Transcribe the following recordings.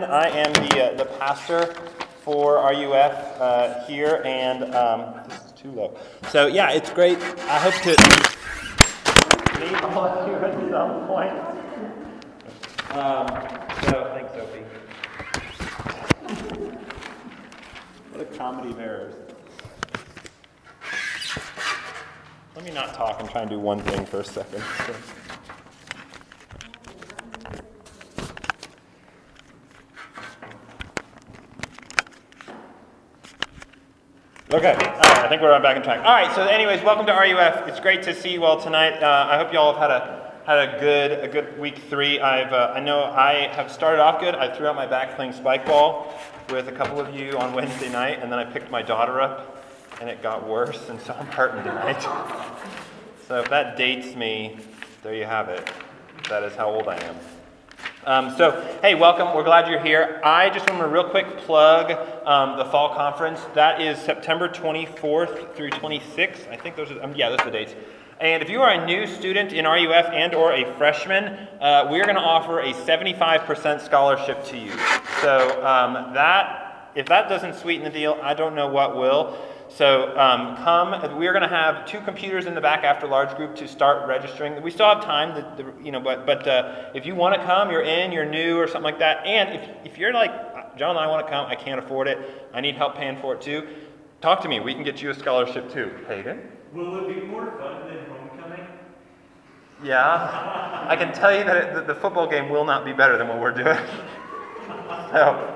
I am the, uh, the pastor for RUF uh, here, and um, this is too low. So, yeah, it's great. I hope to meet all of you at some point. Um, so, thanks, Sophie. what a comedy of errors. Let me not talk and try and do one thing for a second. Okay, all right, I think we're on back in track. All right, so anyways, welcome to RUF. It's great to see you all tonight. Uh, I hope you all have had a had a good a good week three. I've uh, I know I have started off good. I threw out my back playing spike ball with a couple of you on Wednesday night, and then I picked my daughter up, and it got worse, and so I'm hurting tonight. so if that dates me, there you have it. That is how old I am. Um, so, hey, welcome. We're glad you're here. I just want to real quick plug um, the fall conference. That is September 24th through 26th. I think those are, um, yeah, those are the dates. And if you are a new student in RUF and or a freshman, uh, we're going to offer a 75% scholarship to you. So um, that, if that doesn't sweeten the deal, I don't know what will. So um, come. We're going to have two computers in the back after large group to start registering. We still have time, you know, but but uh, if you want to come, you're in, you're new, or something like that. And if if you're like John I want to come, I can't afford it. I need help paying for it too. Talk to me. We can get you a scholarship too. Hayden. Will it be more fun than homecoming? Yeah, I can tell you that it, the, the football game will not be better than what we're doing. so.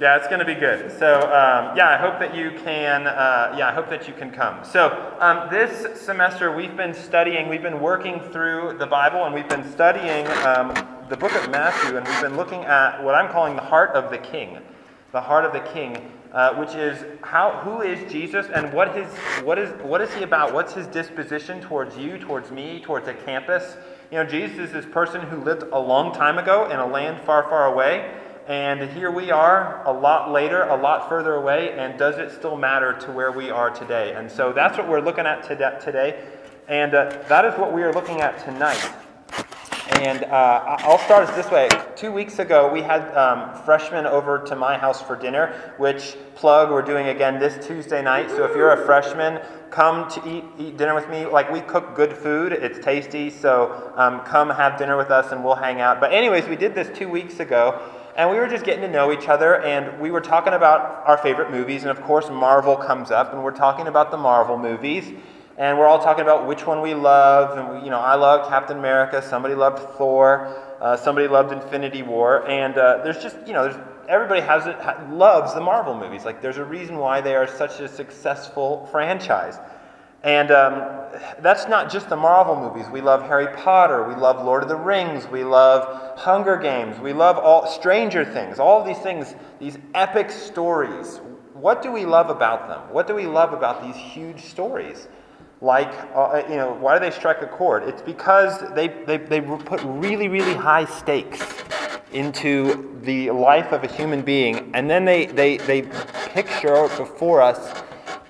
Yeah, it's going to be good. So um, yeah, I hope that you can. Uh, yeah, I hope that you can come. So um, this semester we've been studying. We've been working through the Bible, and we've been studying um, the book of Matthew, and we've been looking at what I'm calling the heart of the King, the heart of the King, uh, which is how who is Jesus and what his what is what is he about? What's his disposition towards you, towards me, towards a campus? You know, Jesus is this person who lived a long time ago in a land far, far away. And here we are a lot later, a lot further away, and does it still matter to where we are today? And so that's what we're looking at today. And uh, that is what we are looking at tonight. And uh, I'll start us this way. Two weeks ago, we had um, freshmen over to my house for dinner, which plug we're doing again this Tuesday night. So if you're a freshman, come to eat, eat dinner with me. Like we cook good food, it's tasty. So um, come have dinner with us, and we'll hang out. But anyways, we did this two weeks ago. And we were just getting to know each other, and we were talking about our favorite movies. And of course, Marvel comes up, and we're talking about the Marvel movies. And we're all talking about which one we love. And, we, you know, I love Captain America, somebody loved Thor, uh, somebody loved Infinity War. And uh, there's just, you know, there's, everybody has it, loves the Marvel movies. Like, there's a reason why they are such a successful franchise. And um, that's not just the Marvel movies. We love Harry Potter. We love Lord of the Rings. We love Hunger Games. We love all Stranger Things. All these things, these epic stories. What do we love about them? What do we love about these huge stories? Like, uh, you know, why do they strike a chord? It's because they, they, they put really, really high stakes into the life of a human being, and then they, they, they picture before us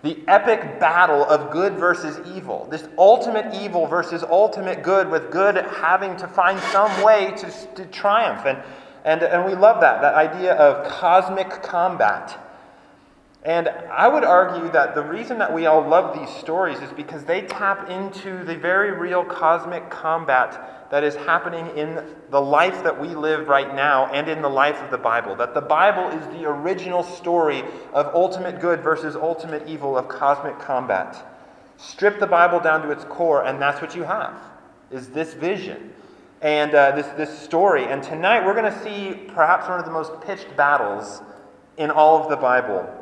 the epic battle of good versus evil, this ultimate evil versus ultimate good, with good having to find some way to, to triumph. And, and, and we love that, that idea of cosmic combat. And I would argue that the reason that we all love these stories is because they tap into the very real cosmic combat that is happening in the life that we live right now and in the life of the Bible. That the Bible is the original story of ultimate good versus ultimate evil, of cosmic combat. Strip the Bible down to its core, and that's what you have, is this vision and uh, this, this story. And tonight we're going to see perhaps one of the most pitched battles in all of the Bible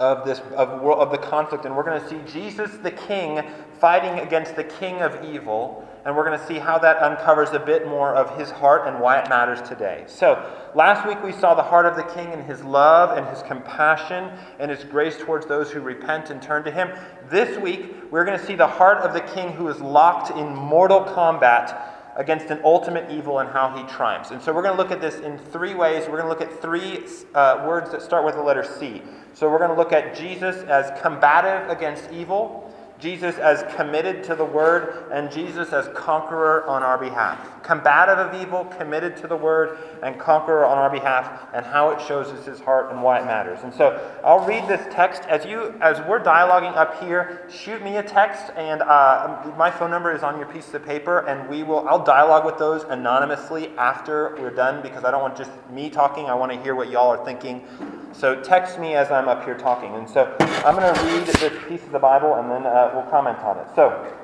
of this of, of the conflict and we're going to see jesus the king fighting against the king of evil and we're going to see how that uncovers a bit more of his heart and why it matters today. So last week we saw the heart of the king and his love and his compassion and his grace towards those who repent and turn to him. This week we're going to see the heart of the king who is locked in mortal combat against an ultimate evil and how he triumphs. And so we're going to look at this in three ways. We're going to look at three uh, words that start with the letter C. So we're going to look at Jesus as combative against evil, Jesus as committed to the word, and Jesus as conqueror on our behalf. combative of evil, committed to the word, and conqueror on our behalf, and how it shows us his heart and why it matters. And so I'll read this text as you as we're dialoguing up here. Shoot me a text, and uh, my phone number is on your piece of paper, and we will. I'll dialogue with those anonymously after we're done because I don't want just me talking. I want to hear what y'all are thinking. So text me as I'm up here talking. And so I'm going to read this piece of the Bible, and then uh, we'll comment on it. So.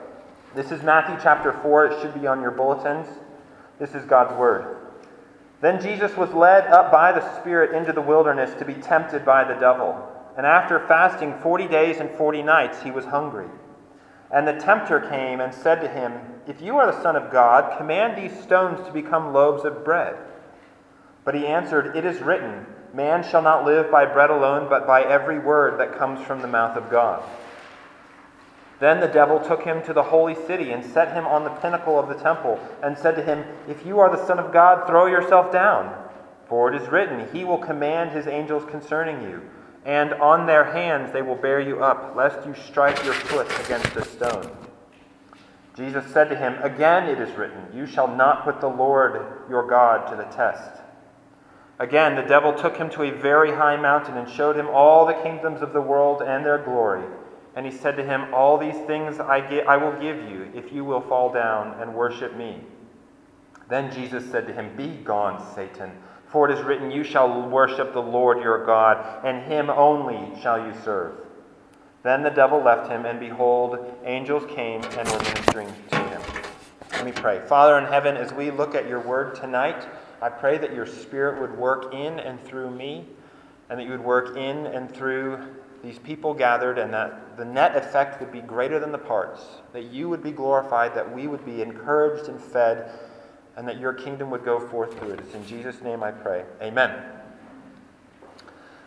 This is Matthew chapter 4. It should be on your bulletins. This is God's Word. Then Jesus was led up by the Spirit into the wilderness to be tempted by the devil. And after fasting 40 days and 40 nights, he was hungry. And the tempter came and said to him, If you are the Son of God, command these stones to become loaves of bread. But he answered, It is written, Man shall not live by bread alone, but by every word that comes from the mouth of God. Then the devil took him to the holy city and set him on the pinnacle of the temple and said to him, If you are the Son of God, throw yourself down. For it is written, He will command His angels concerning you, and on their hands they will bear you up, lest you strike your foot against a stone. Jesus said to him, Again it is written, You shall not put the Lord your God to the test. Again, the devil took him to a very high mountain and showed him all the kingdoms of the world and their glory. And he said to him, All these things I, I will give you if you will fall down and worship me. Then Jesus said to him, Be gone, Satan, for it is written, You shall worship the Lord your God, and him only shall you serve. Then the devil left him, and behold, angels came and were ministering to him. Let me pray. Father in heaven, as we look at your word tonight, I pray that your spirit would work in and through me, and that you would work in and through these people gathered, and that the net effect would be greater than the parts, that you would be glorified, that we would be encouraged and fed, and that your kingdom would go forth through it. It's in Jesus' name I pray. Amen.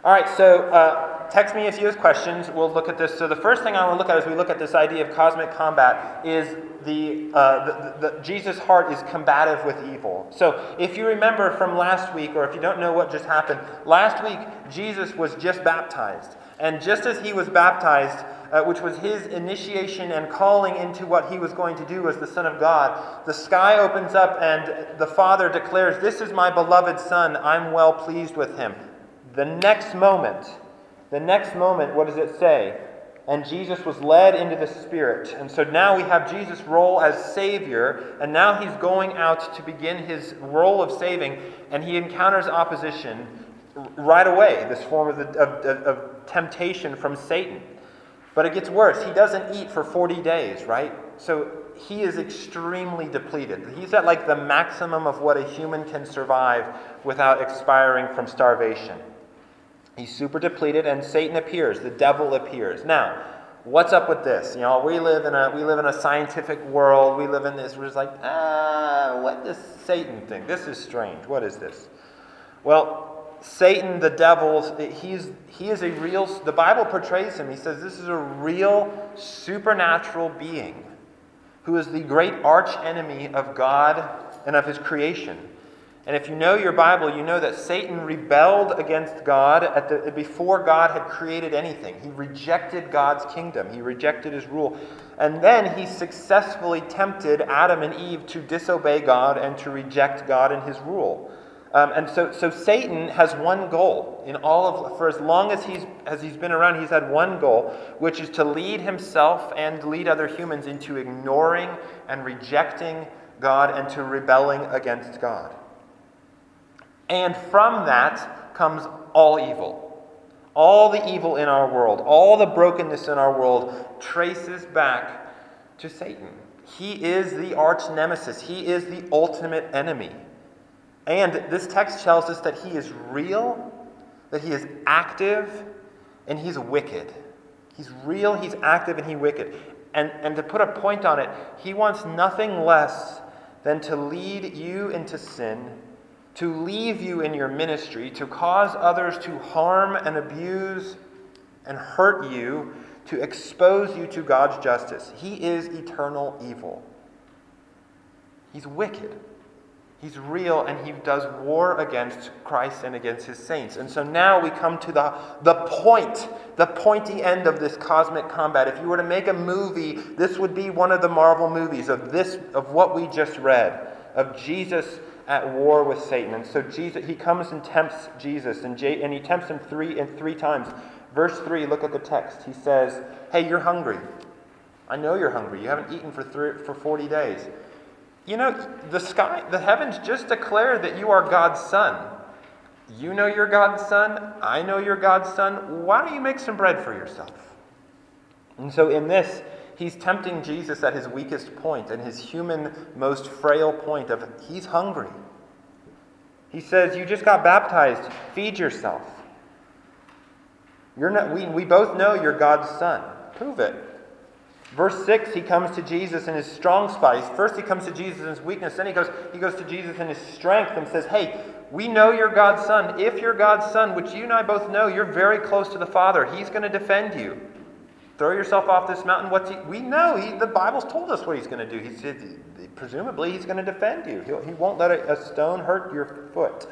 All right, so uh, text me if you have questions. We'll look at this. So, the first thing I want to look at as we look at this idea of cosmic combat is the, uh, the, the, Jesus' heart is combative with evil. So, if you remember from last week, or if you don't know what just happened, last week Jesus was just baptized. And just as he was baptized, uh, which was his initiation and calling into what he was going to do as the Son of God, the sky opens up and the Father declares, This is my beloved Son, I'm well pleased with him. The next moment, the next moment, what does it say? And Jesus was led into the Spirit. And so now we have Jesus' role as Savior, and now he's going out to begin his role of saving, and he encounters opposition right away, this form of, the, of, of, of temptation from Satan. But it gets worse. He doesn't eat for 40 days, right? So he is extremely depleted. He's at like the maximum of what a human can survive without expiring from starvation. He's super depleted, and Satan appears. The devil appears. Now, what's up with this? You know, we live in a we live in a scientific world. We live in this. We're just like, ah, what does Satan think? This is strange. What is this? Well, Satan, the devil, he's, he is a real, the Bible portrays him. He says this is a real supernatural being who is the great arch enemy of God and of his creation. And if you know your Bible, you know that Satan rebelled against God at the, before God had created anything. He rejected God's kingdom, he rejected his rule. And then he successfully tempted Adam and Eve to disobey God and to reject God and his rule. Um, and so, so Satan has one goal in all of for as long as he's as he's been around, he's had one goal, which is to lead himself and lead other humans into ignoring and rejecting God and to rebelling against God. And from that comes all evil. All the evil in our world, all the brokenness in our world traces back to Satan. He is the arch nemesis. He is the ultimate enemy. And this text tells us that he is real, that he is active, and he's wicked. He's real, he's active, and he's wicked. And, and to put a point on it, he wants nothing less than to lead you into sin, to leave you in your ministry, to cause others to harm and abuse and hurt you, to expose you to God's justice. He is eternal evil. He's wicked. He's real and he does war against Christ and against his saints. And so now we come to the, the point, the pointy end of this cosmic combat. If you were to make a movie, this would be one of the Marvel movies of this of what we just read. of Jesus at war with Satan. And so Jesus, he comes and tempts Jesus, and, J, and he tempts him three and three times. Verse 3, look at the text. He says, Hey, you're hungry. I know you're hungry. You haven't eaten for, three, for 40 days. You know, the sky, the heavens just declare that you are God's son. You know you're God's son. I know you're God's son. Why don't you make some bread for yourself? And so, in this, he's tempting Jesus at his weakest point and his human, most frail point of he's hungry. He says, You just got baptized. Feed yourself. You're not, we, we both know you're God's son. Prove it. Verse 6, he comes to Jesus in his strong spice. First, he comes to Jesus in his weakness. Then he goes, he goes to Jesus in his strength and says, Hey, we know you're God's son. If you're God's son, which you and I both know, you're very close to the Father. He's going to defend you. Throw yourself off this mountain. What's he? We know he, the Bible's told us what he's going to do. He said, presumably, he's going to defend you. He'll, he won't let a, a stone hurt your foot.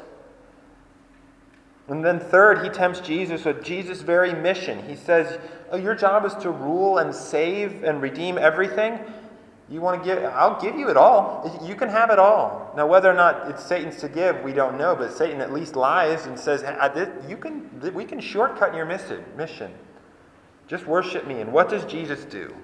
And then, third, he tempts Jesus with Jesus' very mission. He says, oh, Your job is to rule and save and redeem everything. You want to give, I'll give you it all. You can have it all. Now, whether or not it's Satan's to give, we don't know, but Satan at least lies and says, you can, We can shortcut your mission. Just worship me. And what does Jesus do?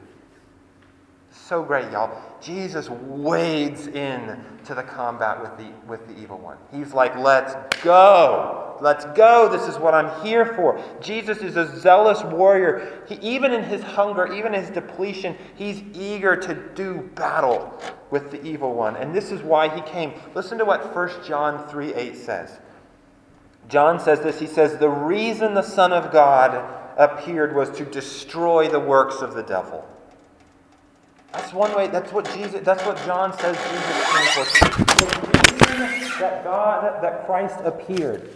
So great, y'all. Jesus wades in to the combat with the, with the evil one. He's like, let's go. Let's go. This is what I'm here for. Jesus is a zealous warrior. He, even in his hunger, even in his depletion, he's eager to do battle with the evil one. And this is why he came. Listen to what 1 John 3 8 says. John says this. He says, The reason the Son of God appeared was to destroy the works of the devil. That's one way, that's what Jesus, that's what John says Jesus came for. The reason that God, that Christ appeared,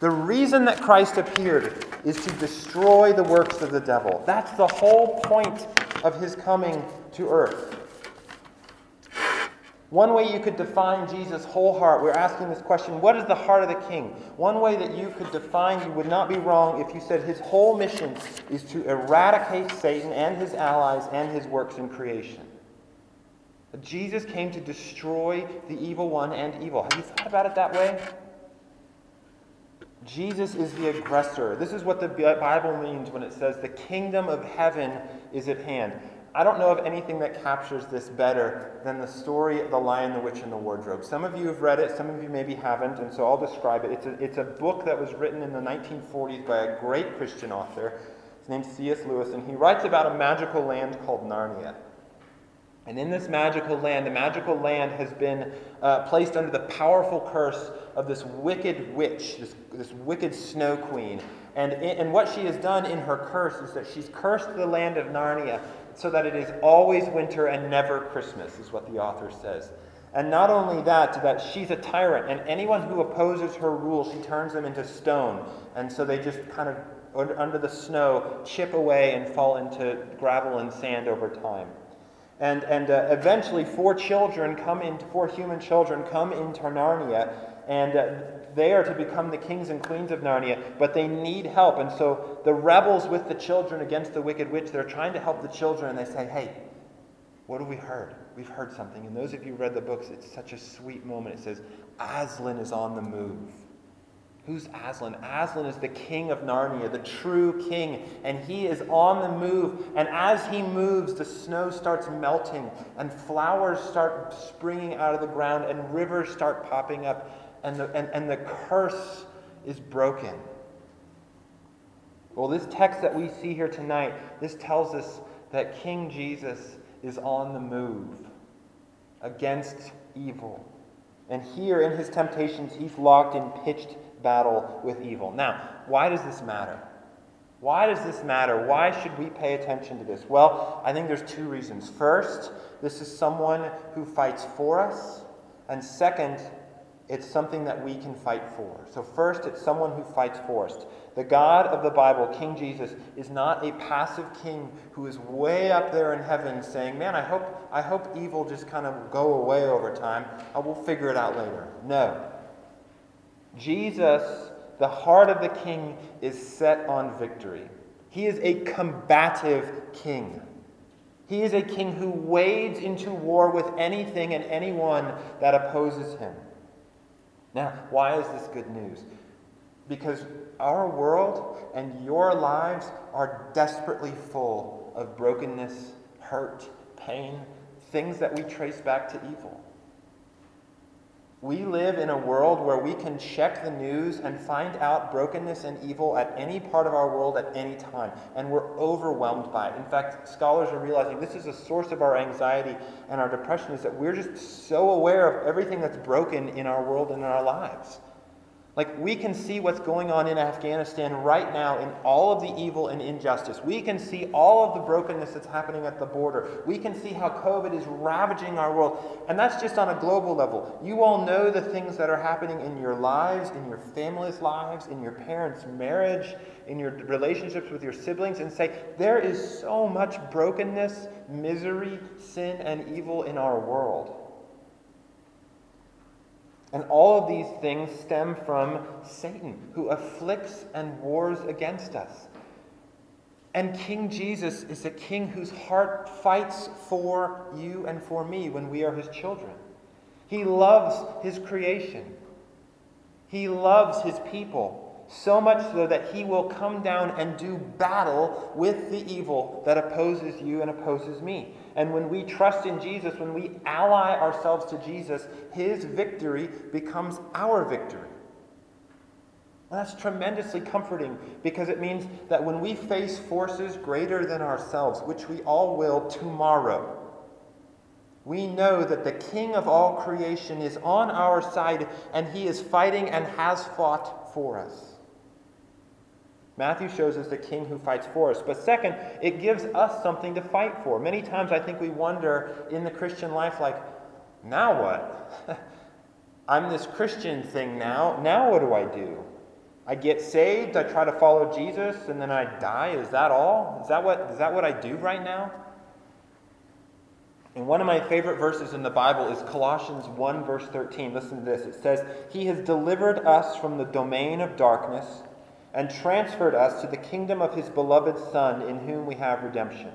the reason that Christ appeared is to destroy the works of the devil. That's the whole point of his coming to earth. One way you could define Jesus' whole heart, we're asking this question what is the heart of the king? One way that you could define, you would not be wrong if you said his whole mission is to eradicate Satan and his allies and his works in creation. Jesus came to destroy the evil one and evil. Have you thought about it that way? Jesus is the aggressor. This is what the Bible means when it says the kingdom of heaven is at hand. I don't know of anything that captures this better than the story of The Lion, the Witch, and the Wardrobe. Some of you have read it, some of you maybe haven't, and so I'll describe it. It's a, it's a book that was written in the 1940s by a great Christian author. His name's C.S. Lewis, and he writes about a magical land called Narnia. And in this magical land, the magical land has been uh, placed under the powerful curse of this wicked witch, this, this wicked snow queen. And, and what she has done in her curse is that she's cursed the land of Narnia so that it is always winter and never Christmas, is what the author says. And not only that, that she's a tyrant, and anyone who opposes her rule, she turns them into stone. And so they just kind of, under the snow, chip away and fall into gravel and sand over time. And, and uh, eventually, four children come into, four human children come into Narnia, and uh, they are to become the kings and queens of Narnia, but they need help. And so the rebels with the children against the wicked witch, they're trying to help the children, and they say, Hey, what have we heard? We've heard something. And those of you who read the books, it's such a sweet moment. It says, Aslan is on the move. Who's Aslan? Aslan is the king of Narnia, the true king, and he is on the move. And as he moves, the snow starts melting, and flowers start springing out of the ground, and rivers start popping up and the, and, and the curse is broken. Well, this text that we see here tonight, this tells us that King Jesus is on the move against evil. And here in his temptations, he's locked in pitched battle with evil. Now, why does this matter? Why does this matter? Why should we pay attention to this? Well, I think there's two reasons. First, this is someone who fights for us. And second, it's something that we can fight for. So, first, it's someone who fights for us. The God of the Bible, King Jesus, is not a passive king who is way up there in heaven saying, Man, I hope, I hope evil just kind of go away over time. I will figure it out later. No. Jesus, the heart of the king, is set on victory. He is a combative king. He is a king who wades into war with anything and anyone that opposes him. Now, why is this good news? Because our world and your lives are desperately full of brokenness, hurt, pain, things that we trace back to evil. We live in a world where we can check the news and find out brokenness and evil at any part of our world at any time, and we're overwhelmed by it. In fact, scholars are realizing this is a source of our anxiety and our depression is that we're just so aware of everything that's broken in our world and in our lives. Like, we can see what's going on in Afghanistan right now in all of the evil and injustice. We can see all of the brokenness that's happening at the border. We can see how COVID is ravaging our world. And that's just on a global level. You all know the things that are happening in your lives, in your family's lives, in your parents' marriage, in your relationships with your siblings, and say, there is so much brokenness, misery, sin, and evil in our world. And all of these things stem from Satan, who afflicts and wars against us. And King Jesus is a king whose heart fights for you and for me when we are his children. He loves his creation, he loves his people. So much so that he will come down and do battle with the evil that opposes you and opposes me. And when we trust in Jesus, when we ally ourselves to Jesus, his victory becomes our victory. That's tremendously comforting because it means that when we face forces greater than ourselves, which we all will tomorrow, we know that the King of all creation is on our side and he is fighting and has fought for us. Matthew shows us the king who fights for us. But second, it gives us something to fight for. Many times I think we wonder in the Christian life, like, now what? I'm this Christian thing now. Now what do I do? I get saved, I try to follow Jesus, and then I die. Is that all? Is that what, is that what I do right now? And one of my favorite verses in the Bible is Colossians 1, verse 13. Listen to this. It says, He has delivered us from the domain of darkness and transferred us to the kingdom of his beloved Son, in whom we have redemption.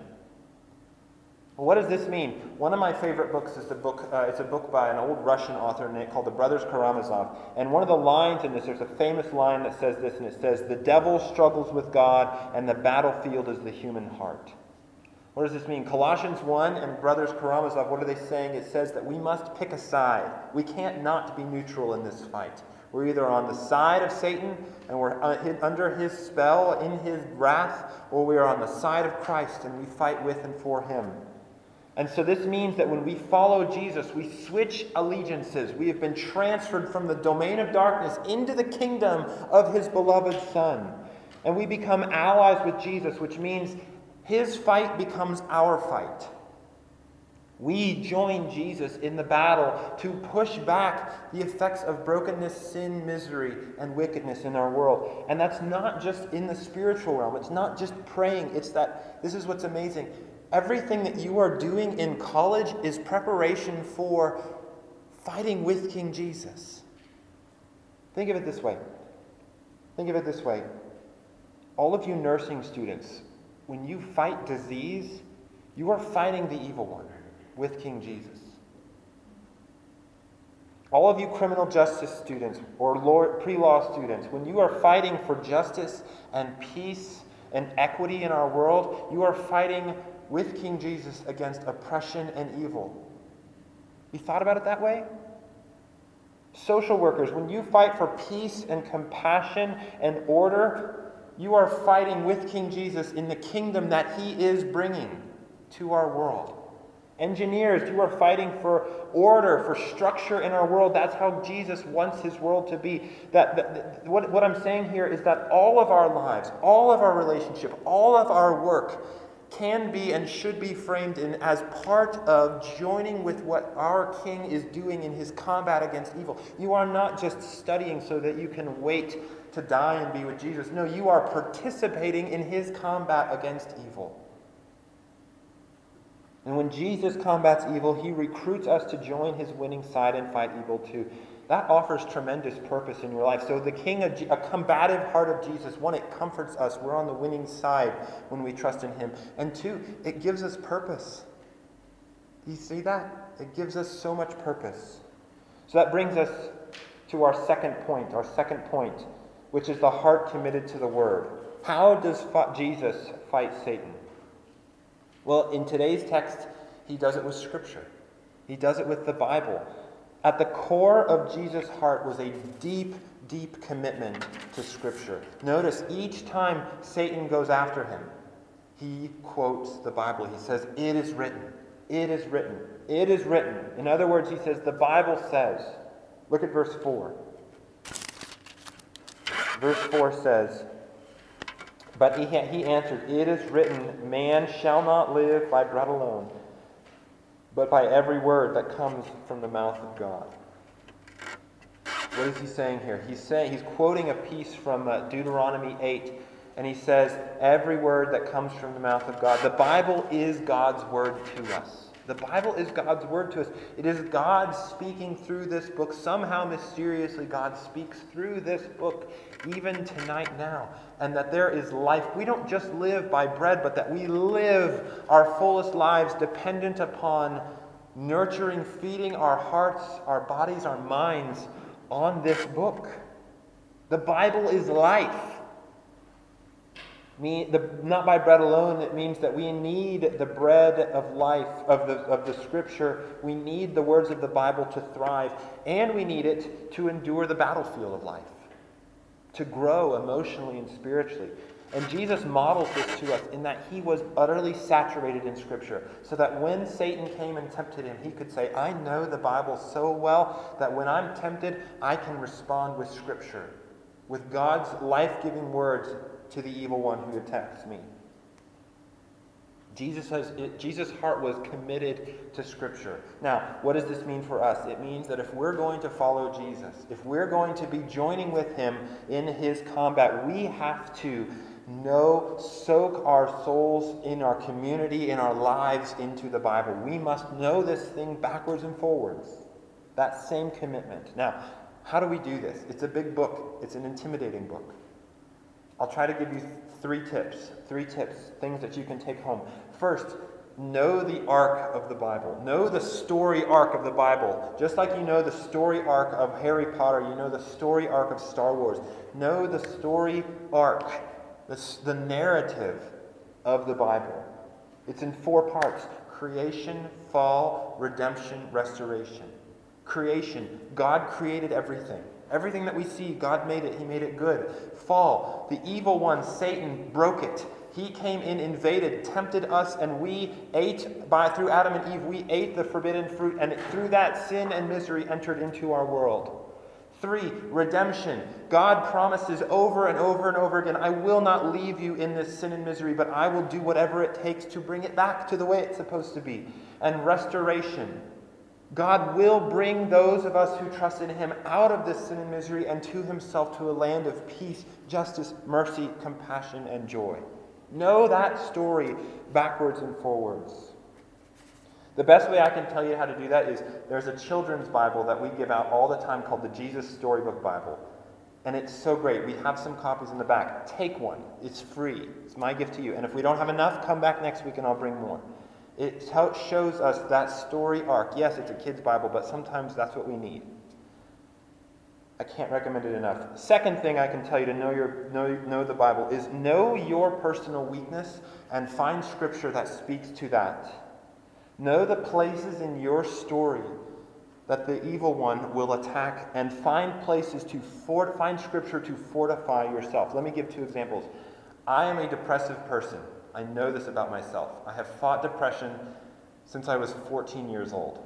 what does this mean? One of my favorite books is a book. Uh, it's a book by an old Russian author called the Brothers Karamazov. And one of the lines in this, there's a famous line that says this, and it says, "The devil struggles with God, and the battlefield is the human heart." What does this mean? Colossians 1 and Brothers Karamazov, what are they saying? It says that we must pick a side. We can't not be neutral in this fight. We're either on the side of Satan and we're uh, under his spell, in his wrath, or we are on the side of Christ and we fight with and for him. And so this means that when we follow Jesus, we switch allegiances. We have been transferred from the domain of darkness into the kingdom of his beloved Son. And we become allies with Jesus, which means his fight becomes our fight. We join Jesus in the battle to push back the effects of brokenness, sin, misery, and wickedness in our world. And that's not just in the spiritual realm. It's not just praying. It's that, this is what's amazing. Everything that you are doing in college is preparation for fighting with King Jesus. Think of it this way. Think of it this way. All of you nursing students, when you fight disease, you are fighting the evil one with King Jesus. All of you criminal justice students or pre law students, when you are fighting for justice and peace and equity in our world, you are fighting with King Jesus against oppression and evil. You thought about it that way? Social workers, when you fight for peace and compassion and order, you are fighting with King Jesus in the kingdom that he is bringing to our world. Engineers, you are fighting for order, for structure in our world. That's how Jesus wants his world to be. That, that, what, what I'm saying here is that all of our lives, all of our relationship, all of our work can be and should be framed in as part of joining with what our king is doing in his combat against evil. You are not just studying so that you can wait to die and be with Jesus. No, you are participating in his combat against evil. And when Jesus combats evil, he recruits us to join his winning side and fight evil too. that offers tremendous purpose in your life. So, the King, a, combative heart of Jesus, one, it comforts us. We're on the winning side when we trust in Him. And two, it gives us purpose. You see that? It gives us so much purpose. So, that brings us to our second point, our second point, which is the heart committed to the Word. How does Jesus fight Satan? Well, in today's text, he does it with Scripture, he does it with the Bible. At the core of Jesus' heart was a deep, deep commitment to Scripture. Notice each time Satan goes after him, he quotes the Bible. He says, It is written. It is written. It is written. In other words, he says, The Bible says. Look at verse 4. Verse 4 says, But he, he answered, It is written, Man shall not live by bread alone but by every word that comes from the mouth of God. What is he saying here? He's saying he's quoting a piece from uh, Deuteronomy 8 and he says every word that comes from the mouth of God. The Bible is God's word to us. The Bible is God's word to us. It is God speaking through this book. Somehow, mysteriously, God speaks through this book even tonight now. And that there is life. We don't just live by bread, but that we live our fullest lives dependent upon nurturing, feeding our hearts, our bodies, our minds on this book. The Bible is life not by bread alone, it means that we need the bread of life, of the, of the scripture. We need the words of the Bible to thrive, and we need it to endure the battlefield of life, to grow emotionally and spiritually. And Jesus models this to us in that he was utterly saturated in Scripture, so that when Satan came and tempted him, he could say, I know the Bible so well that when I'm tempted, I can respond with Scripture, with God's life giving words to the evil one who attacks me. Jesus has, Jesus' heart was committed to Scripture. Now, what does this mean for us? It means that if we're going to follow Jesus, if we're going to be joining with him in his combat, we have to know, soak our souls in our community, in our lives into the Bible. We must know this thing backwards and forwards. That same commitment. Now, how do we do this? It's a big book, it's an intimidating book. I'll try to give you three tips. Three tips, things that you can take home. First, know the arc of the Bible. Know the story arc of the Bible. Just like you know the story arc of Harry Potter, you know the story arc of Star Wars. Know the story arc, the, the narrative of the Bible. It's in four parts creation, fall, redemption, restoration. Creation, God created everything. Everything that we see, God made it. He made it good. Fall, the evil one, Satan, broke it. He came in, invaded, tempted us, and we ate by through Adam and Eve. We ate the forbidden fruit, and through that sin and misery entered into our world. Three, redemption. God promises over and over and over again, I will not leave you in this sin and misery, but I will do whatever it takes to bring it back to the way it's supposed to be. And restoration. God will bring those of us who trust in Him out of this sin and misery and to Himself to a land of peace, justice, mercy, compassion, and joy. Know that story backwards and forwards. The best way I can tell you how to do that is there's a children's Bible that we give out all the time called the Jesus Storybook Bible. And it's so great. We have some copies in the back. Take one, it's free. It's my gift to you. And if we don't have enough, come back next week and I'll bring more. It shows us that story arc. Yes, it's a kid's Bible, but sometimes that's what we need. I can't recommend it enough. Second thing I can tell you to know, your, know, know the Bible is know your personal weakness and find scripture that speaks to that. Know the places in your story that the evil one will attack and find places to fort, find scripture to fortify yourself. Let me give two examples. I am a depressive person. I know this about myself. I have fought depression since I was 14 years old.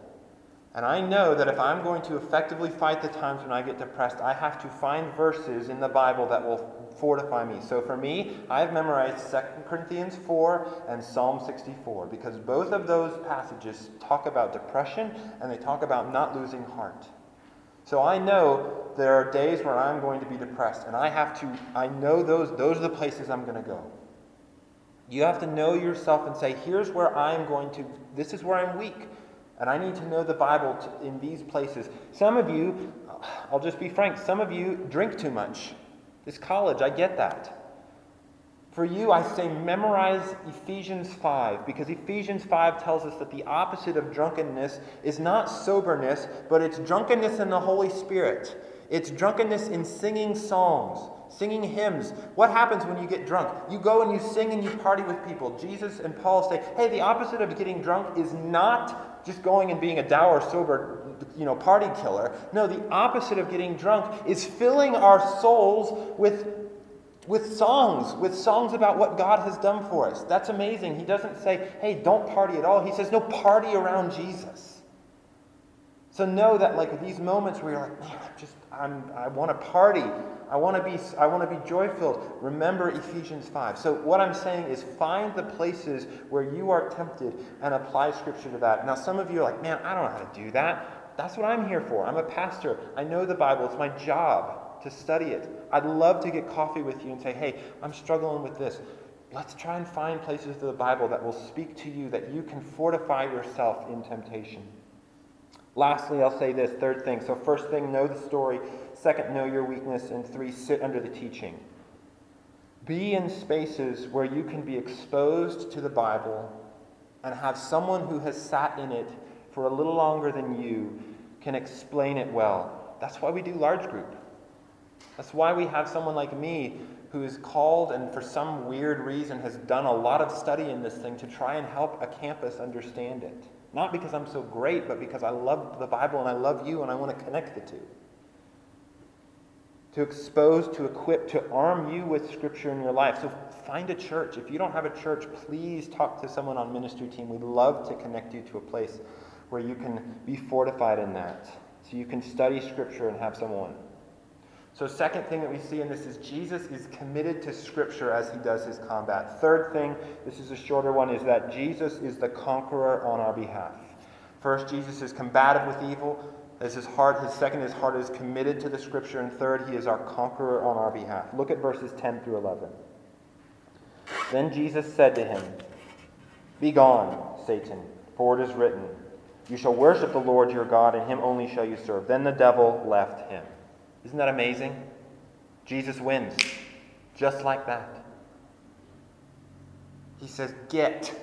And I know that if I'm going to effectively fight the times when I get depressed, I have to find verses in the Bible that will fortify me. So for me, I've memorized 2 Corinthians 4 and Psalm 64 because both of those passages talk about depression and they talk about not losing heart. So I know there are days where I'm going to be depressed and I have to I know those those are the places I'm going to go. You have to know yourself and say, here's where I'm going to, this is where I'm weak. And I need to know the Bible to, in these places. Some of you, I'll just be frank, some of you drink too much. This college, I get that. For you, I say memorize Ephesians 5, because Ephesians 5 tells us that the opposite of drunkenness is not soberness, but it's drunkenness in the Holy Spirit. It's drunkenness in singing songs, singing hymns. What happens when you get drunk? You go and you sing and you party with people. Jesus and Paul say, hey, the opposite of getting drunk is not just going and being a dour, sober, you know, party killer. No, the opposite of getting drunk is filling our souls with with songs, with songs about what God has done for us. That's amazing. He doesn't say, hey, don't party at all. He says, no, party around Jesus. So know that like these moments where you're like, man, I'm just, I'm, I want to party. I want to be, I want to be joy-filled. Remember Ephesians 5. So what I'm saying is find the places where you are tempted and apply scripture to that. Now some of you are like, man, I don't know how to do that. That's what I'm here for. I'm a pastor. I know the Bible. It's my job to study it. I'd love to get coffee with you and say, hey, I'm struggling with this. Let's try and find places of the Bible that will speak to you that you can fortify yourself in temptation. Lastly, I'll say this third thing. So, first thing, know the story. Second, know your weakness. And three, sit under the teaching. Be in spaces where you can be exposed to the Bible and have someone who has sat in it for a little longer than you can explain it well. That's why we do large group. That's why we have someone like me who is called and for some weird reason has done a lot of study in this thing to try and help a campus understand it. Not because I'm so great, but because I love the Bible and I love you and I want to connect the two. To expose, to equip, to arm you with Scripture in your life. So find a church. If you don't have a church, please talk to someone on ministry team. We'd love to connect you to a place where you can be fortified in that. So you can study Scripture and have someone. So, second thing that we see in this is Jesus is committed to Scripture as he does his combat. Third thing, this is a shorter one, is that Jesus is the conqueror on our behalf. First, Jesus is combative with evil. As his heart, his second, his heart is committed to the Scripture. And third, he is our conqueror on our behalf. Look at verses 10 through 11. Then Jesus said to him, Begone, Satan, for it is written, You shall worship the Lord your God, and him only shall you serve. Then the devil left him. Isn't that amazing? Jesus wins. Just like that. He says, Get.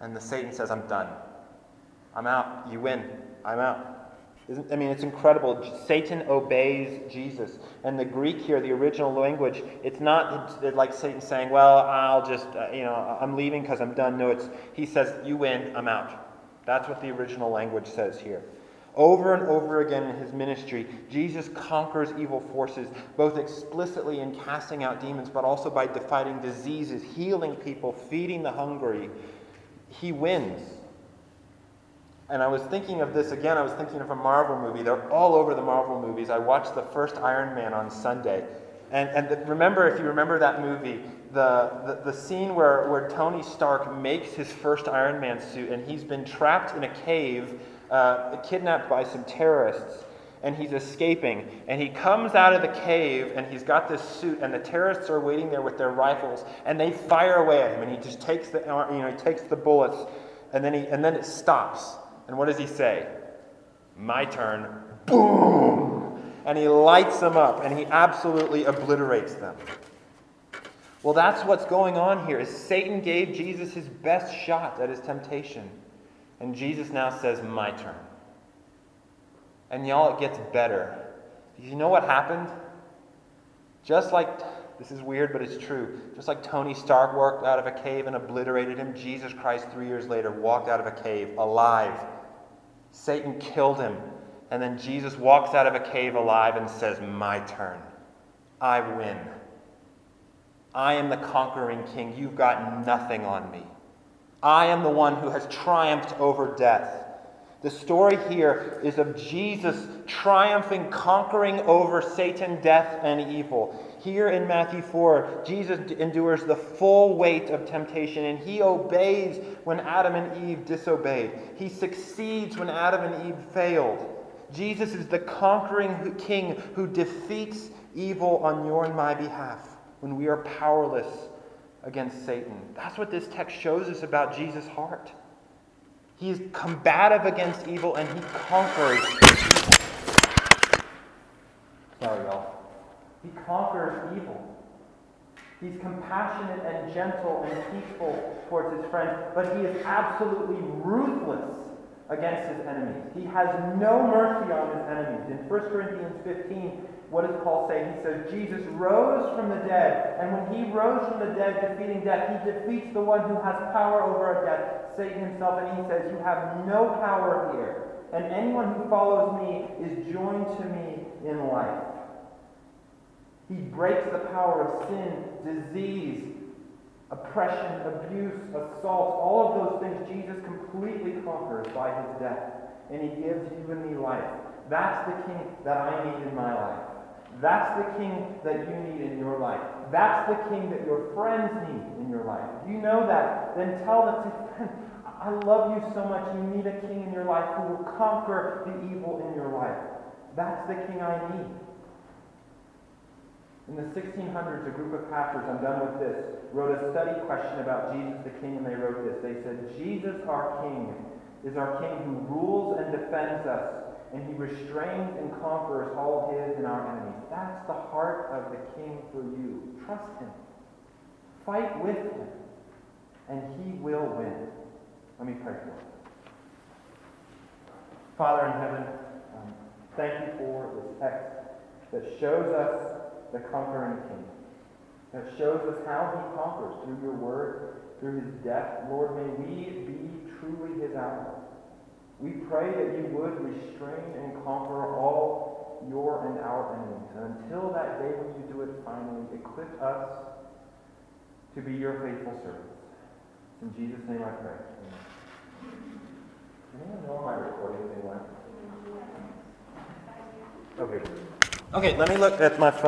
And the Satan says, I'm done. I'm out. You win. I'm out. Isn't, I mean, it's incredible. Satan obeys Jesus. And the Greek here, the original language, it's not it's like Satan saying, Well, I'll just, uh, you know, I'm leaving because I'm done. No, it's, he says, You win. I'm out. That's what the original language says here. Over and over again in his ministry, Jesus conquers evil forces, both explicitly in casting out demons, but also by defeating diseases, healing people, feeding the hungry. He wins. And I was thinking of this again, I was thinking of a Marvel movie. They're all over the Marvel movies. I watched the first Iron Man on Sunday. And, and remember, if you remember that movie, the, the, the scene where, where Tony Stark makes his first Iron Man suit and he's been trapped in a cave uh, kidnapped by some terrorists and he's escaping. And he comes out of the cave and he's got this suit, and the terrorists are waiting there with their rifles, and they fire away at him. And he just takes the, you know, he takes the bullets, and then, he, and then it stops. And what does he say? My turn. Boom! And he lights them up, and he absolutely obliterates them. Well, that's what's going on here. Is Satan gave Jesus his best shot at his temptation. And Jesus now says, My turn. And y'all, it gets better. You know what happened? Just like, this is weird, but it's true. Just like Tony Stark walked out of a cave and obliterated him, Jesus Christ, three years later, walked out of a cave alive. Satan killed him. And then Jesus walks out of a cave alive and says, My turn. I win. I am the conquering king. You've got nothing on me. I am the one who has triumphed over death. The story here is of Jesus triumphing, conquering over Satan, death, and evil. Here in Matthew 4, Jesus endures the full weight of temptation, and he obeys when Adam and Eve disobeyed. He succeeds when Adam and Eve failed. Jesus is the conquering king who defeats evil on your and my behalf when we are powerless against Satan. That's what this text shows us about Jesus' heart. He is combative against evil and he conquers. Sorry, y'all. He conquers evil. He's compassionate and gentle and peaceful towards his friends, but he is absolutely ruthless against his enemies. He has no mercy on his enemies. In 1 Corinthians 15, what does Paul say? He says, Jesus rose from the dead, and when he rose from the dead, defeating death, he defeats the one who has power over death, Satan himself, and he says, You have no power here, and anyone who follows me is joined to me in life. He breaks the power of sin, disease, oppression, abuse, assault, all of those things Jesus completely conquers by his death. And he gives you and me life. That's the king that I need in my life. That's the king that you need in your life. That's the king that your friends need in your life. If you know that, then tell them, say, I love you so much. You need a king in your life who will conquer the evil in your life. That's the king I need. In the 1600s, a group of pastors, I'm done with this, wrote a study question about Jesus the King, and they wrote this. They said, Jesus, our King, is our King who rules and defends us, and he restrains and conquers all his and our enemies. That's the heart of the King for you. Trust him. Fight with him, and he will win. Let me pray for you. Father in heaven, um, thank you for this text that shows us the conquering king. That shows us how he conquers through your word, through his death. Lord, may we be truly his allies. We pray that you would restrain and conquer all your and our enemies. And until that day when you do it finally, equip us to be your faithful servants. In Jesus' name I pray. Amen. Does anyone know my recording thing went? Okay. Okay, let me look at my phone.